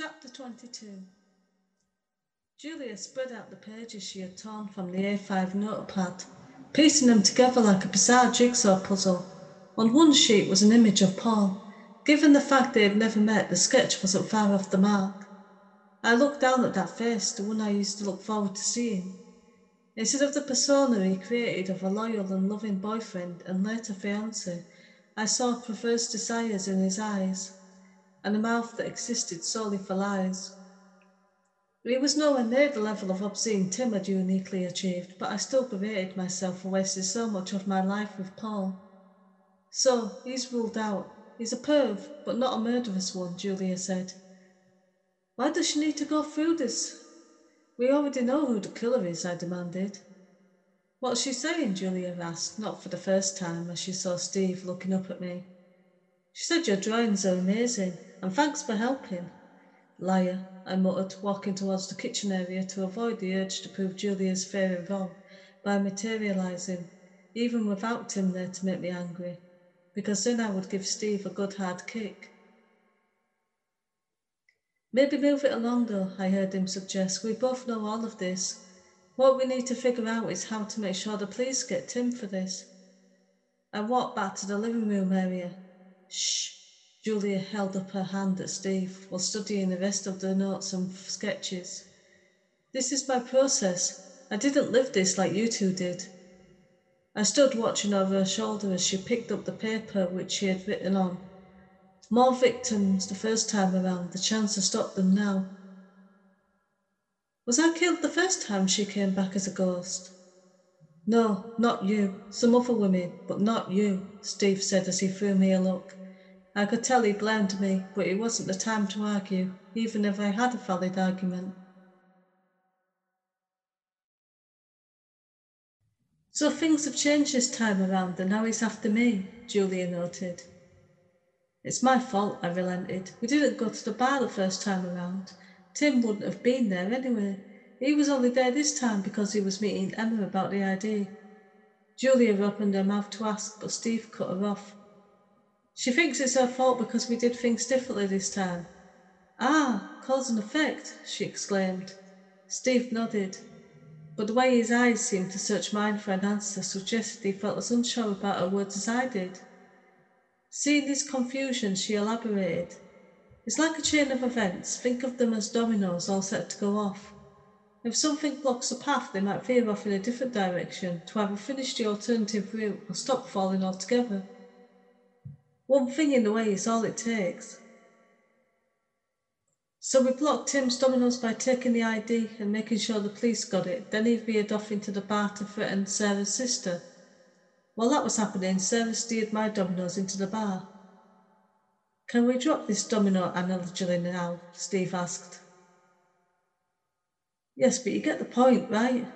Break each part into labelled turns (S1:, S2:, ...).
S1: Chapter 22 Julia spread out the pages she had torn from the A5 notepad, piecing them together like a bizarre jigsaw puzzle. On one sheet was an image of Paul. Given the fact they had never met, the sketch wasn't far off the mark. I looked down at that face, the one I used to look forward to seeing. Instead of the persona he created of a loyal and loving boyfriend and later fiance, I saw perverse desires in his eyes and a mouth that existed solely for lies. It was nowhere near the level of obscene Tim had uniquely achieved, but I still berated myself for wasting so much of my life with Paul. So, he's ruled out. He's a perv, but not a murderous one, Julia said. Why does she need to go through this? We already know who the killer is, I demanded. What's she saying? Julia asked, not for the first time, as she saw Steve looking up at me. She said your drawings are amazing, and thanks for helping. Liar, I muttered, walking towards the kitchen area to avoid the urge to prove Julia's theory wrong by materialising, even without Tim there to make me angry, because then I would give Steve a good hard kick. Maybe move it along though, I heard him suggest. We both know all of this. What we need to figure out is how to make sure the police get Tim for this. I walked back to the living room area. Shh, Julia held up her hand at Steve while studying the rest of the notes and sketches. This is my process. I didn't live this like you two did. I stood watching over her shoulder as she picked up the paper which she had written on. More victims the first time around, the chance to stop them now. Was I killed the first time she came back as a ghost? No, not you. Some other women, but not you, Steve said as he threw me a look. I could tell he blamed me, but it wasn't the time to argue, even if I had a valid argument. So things have changed this time around, and now he's after me, Julia noted. It's my fault, I relented. We didn't go to the bar the first time around. Tim wouldn't have been there anyway. He was only there this time because he was meeting Emma about the ID. Julia opened her mouth to ask, but Steve cut her off. She thinks it's her fault because we did things differently this time. Ah, cause and effect, she exclaimed. Steve nodded, but the way his eyes seemed to search mine for an answer suggested he felt as unsure about her words as I did. Seeing his confusion, she elaborated. It's like a chain of events. Think of them as dominoes all set to go off. If something blocks a path, they might veer off in a different direction to either finish the alternative route or stop falling altogether. One thing in the way is all it takes. So we blocked Tim's dominoes by taking the ID and making sure the police got it. Then he veered off into the bar to threaten Sarah's sister. While that was happening, Sarah steered my dominoes into the bar. Can we drop this domino analogy now? Steve asked. Yes, but you get the point, right?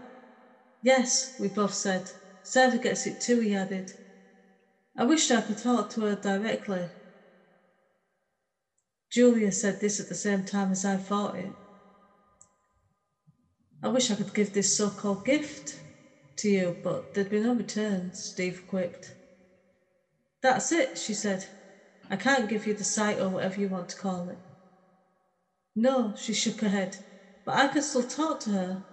S1: Yes, we both said. Sarah gets it too, he added. I wished I could talk to her directly. Julia said this at the same time as I thought it. I wish I could give this so called gift to you, but there'd be no return, Steve quipped. That's it, she said. I can't give you the sight or whatever you want to call it. No, she shook her head, but I can still talk to her.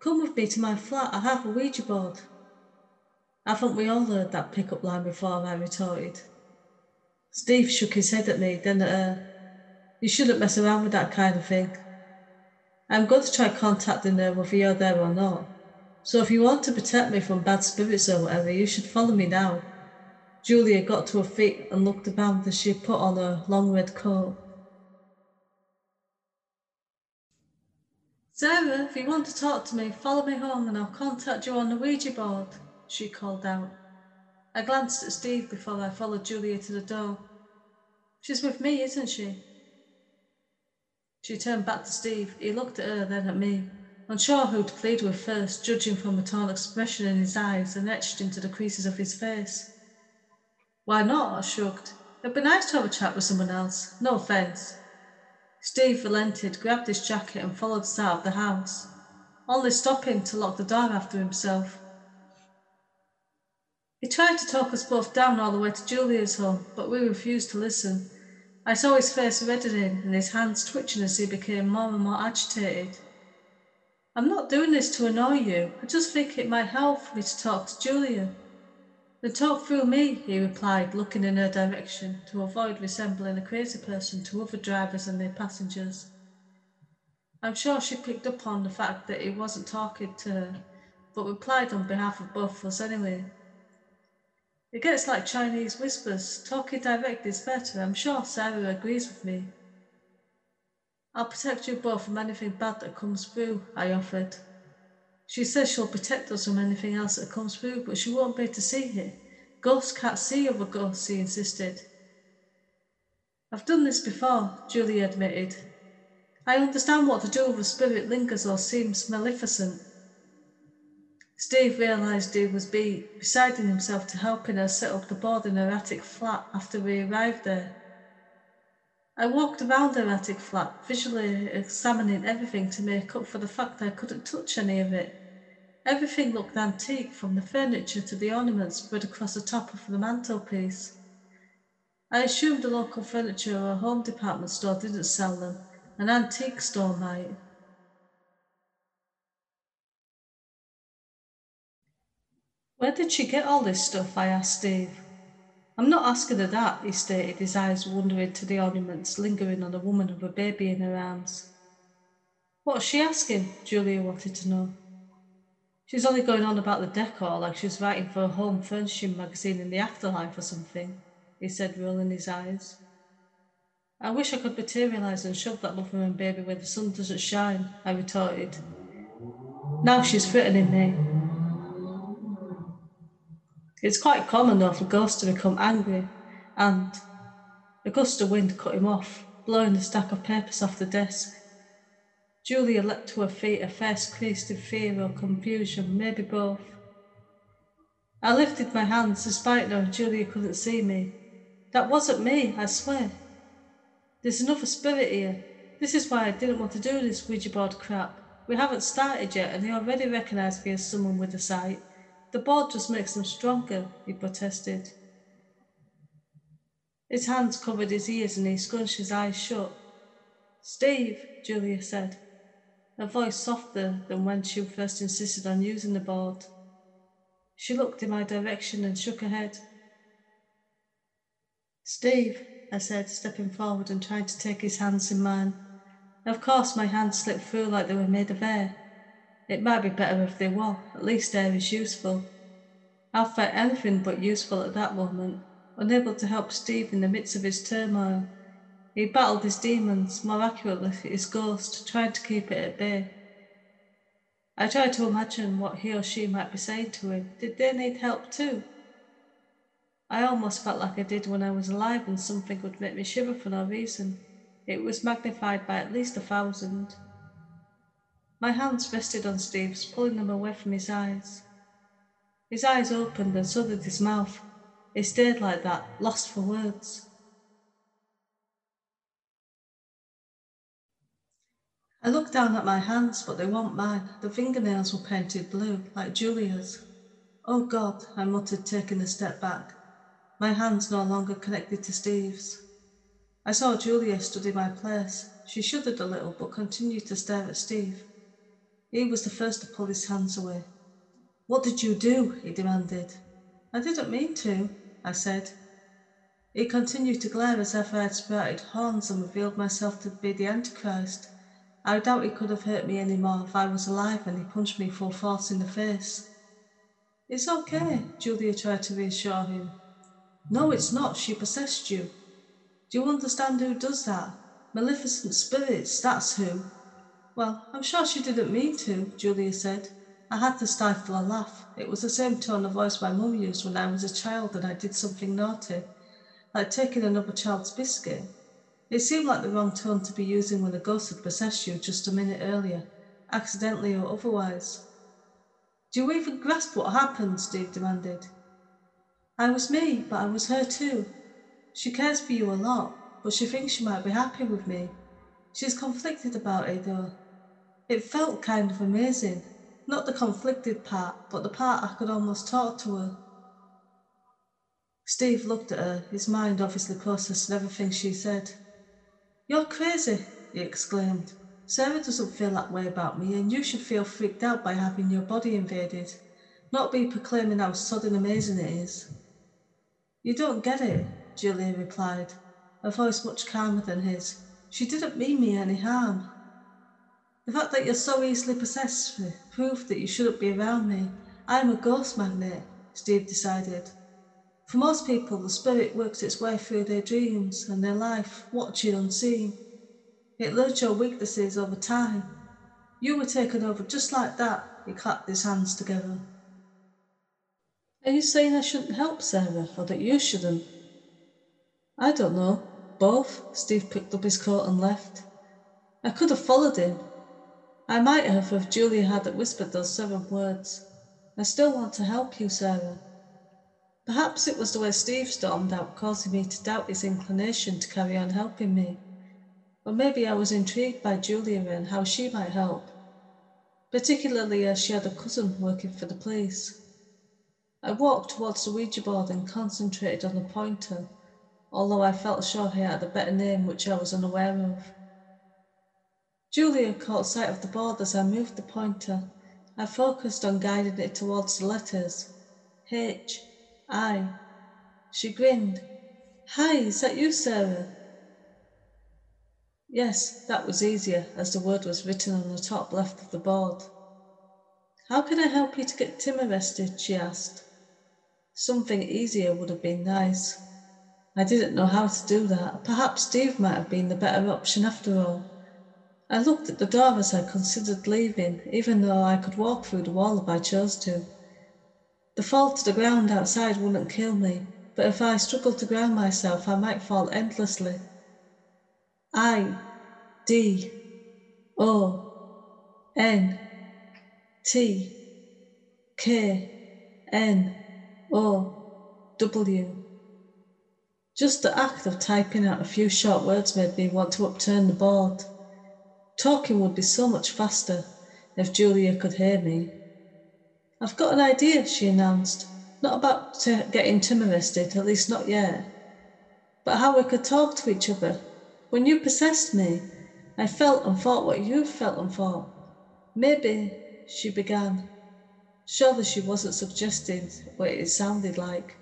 S1: Come with me to my flat, I have a Ouija board. Haven't we all heard that pickup line before? I retorted. Steve shook his head at me, then at her. You shouldn't mess around with that kind of thing. I'm going to try contacting her whether you're there or not. So if you want to protect me from bad spirits or whatever, you should follow me now. Julia got to her feet and looked about as she put on her long red coat. Sarah, if you want to talk to me, follow me home and I'll contact you on the Ouija board she called out. I glanced at Steve before I followed Julia to the door. She's with me, isn't she? She turned back to Steve. He looked at her, then at me, unsure who to plead with first, judging from the torn expression in his eyes and etched into the creases of his face. Why not? I shrugged. It'd be nice to have a chat with someone else. No offence. Steve relented, grabbed his jacket, and followed us out of the house, only stopping to lock the door after himself. He tried to talk us both down all the way to Julia's home, but we refused to listen. I saw his face reddening and his hands twitching as he became more and more agitated. I'm not doing this to annoy you. I just think it might help for me to talk to Julia. Then talk through me, he replied, looking in her direction to avoid resembling a crazy person to other drivers and their passengers. I'm sure she picked up on the fact that he wasn't talking to her, but replied on behalf of both of us anyway. It gets like Chinese whispers. Talking direct is better. I'm sure Sarah agrees with me. I'll protect you both from anything bad that comes through, I offered. She says she'll protect us from anything else that comes through, but she won't be able to see it. Ghosts can't see other ghosts, he insisted. I've done this before, Julia admitted. I understand what to do if a spirit lingers or seems maleficent. Steve realised he was be deciding himself to helping her set up the board in her attic flat after we arrived there. I walked around her attic flat, visually examining everything to make up for the fact that I couldn't touch any of it. Everything looked antique, from the furniture to the ornaments spread across the top of the mantelpiece. I assumed the local furniture or home department store didn't sell them, an antique store might. Where did she get all this stuff? I asked Steve. I'm not asking her that, he stated, his eyes wandering to the ornaments lingering on a woman with a baby in her arms. What's she asking? Julia wanted to know. She's only going on about the decor like she's writing for a home furnishing magazine in the afterlife or something, he said, rolling his eyes. I wish I could materialise and shove that mother and baby where the sun doesn't shine, I retorted. Now she's threatening me. It's quite common though for ghosts to become angry, and a gust of wind cut him off, blowing the stack of papers off the desk. Julia leapt to her feet, her face creased in fear or confusion, maybe both. I lifted my hands, despite knowing Julia couldn't see me. That wasn't me, I swear. There's another spirit here. This is why I didn't want to do this Ouija board crap. We haven't started yet, and he already recognised me as someone with a sight. The board just makes them stronger, he protested. His hands covered his ears and he scrunched his eyes shut. Steve, Julia said, her voice softer than when she first insisted on using the board. She looked in my direction and shook her head. Steve, I said, stepping forward and trying to take his hands in mine. Of course, my hands slipped through like they were made of air. It might be better if they were, at least air is useful. I felt anything but useful at that moment, unable to help Steve in the midst of his turmoil. He battled his demons, more accurately his ghost, trying to keep it at bay. I tried to imagine what he or she might be saying to him. Did they need help too? I almost felt like I did when I was alive and something would make me shiver for no reason. It was magnified by at least a thousand. My hands rested on Steve's, pulling them away from his eyes. His eyes opened and so did his mouth. He stared like that, lost for words. I looked down at my hands, but they weren't mine. The fingernails were painted blue, like Julia's. Oh God, I muttered, taking a step back. My hands no longer connected to Steve's. I saw Julia stood in my place. She shuddered a little, but continued to stare at Steve. He was the first to pull his hands away. What did you do? he demanded. I didn't mean to, I said. He continued to glare as if I had sprouted horns and revealed myself to be the Antichrist. I doubt he could have hurt me any more if I was alive and he punched me full force in the face. It's okay, Julia tried to reassure him. No, it's not. She possessed you. Do you understand who does that? Maleficent spirits, that's who. Well, I'm sure she didn't mean to, Julia said. I had to stifle a laugh. It was the same tone of voice my mum used when I was a child and I did something naughty, like taking another child's biscuit. It seemed like the wrong tone to be using when a ghost had possessed you just a minute earlier, accidentally or otherwise. Do you even grasp what happened? Steve demanded. I was me, but I was her too. She cares for you a lot, but she thinks she might be happy with me. She's conflicted about it though. It felt kind of amazing. Not the conflicted part, but the part I could almost talk to her. Steve looked at her, his mind obviously processing everything she said. You're crazy, he exclaimed. Sarah doesn't feel that way about me, and you should feel freaked out by having your body invaded, not be proclaiming how sudden amazing it is. You don't get it, Julia replied, her voice much calmer than his. She didn't mean me any harm. The fact that you're so easily possessed with proof that you shouldn't be around me. I'm a ghost magnet, Steve decided. For most people, the spirit works its way through their dreams and their life, watching unseen. It learns your weaknesses over time. You were taken over just like that. He clapped his hands together. Are you saying I shouldn't help Sarah, or that you shouldn't? I don't know. Both. Steve picked up his coat and left. I could have followed him. I might have if Julia hadn't whispered those seven words. I still want to help you, Sarah. Perhaps it was the way Steve stormed out causing me to doubt his inclination to carry on helping me. Or maybe I was intrigued by Julia and how she might help, particularly as she had a cousin working for the police. I walked towards the Ouija board and concentrated on the pointer, although I felt sure he had a better name which I was unaware of. Julia caught sight of the board as I moved the pointer. I focused on guiding it towards the letters H, I. She grinned. Hi, is that you, Sarah? Yes, that was easier, as the word was written on the top left of the board. How can I help you to get Tim arrested? she asked. Something easier would have been nice. I didn't know how to do that. Perhaps Steve might have been the better option after all. I looked at the door as I considered leaving, even though I could walk through the wall if I chose to. The fall to the ground outside wouldn't kill me, but if I struggled to ground myself, I might fall endlessly. I D O N T K N O W. Just the act of typing out a few short words made me want to upturn the board. Talking would be so much faster if Julia could hear me. I've got an idea, she announced. Not about getting Tim arrested, at least not yet, but how we could talk to each other when you possessed me, I felt and thought what you felt and thought. Maybe, she began. Surely she wasn't suggesting what it sounded like.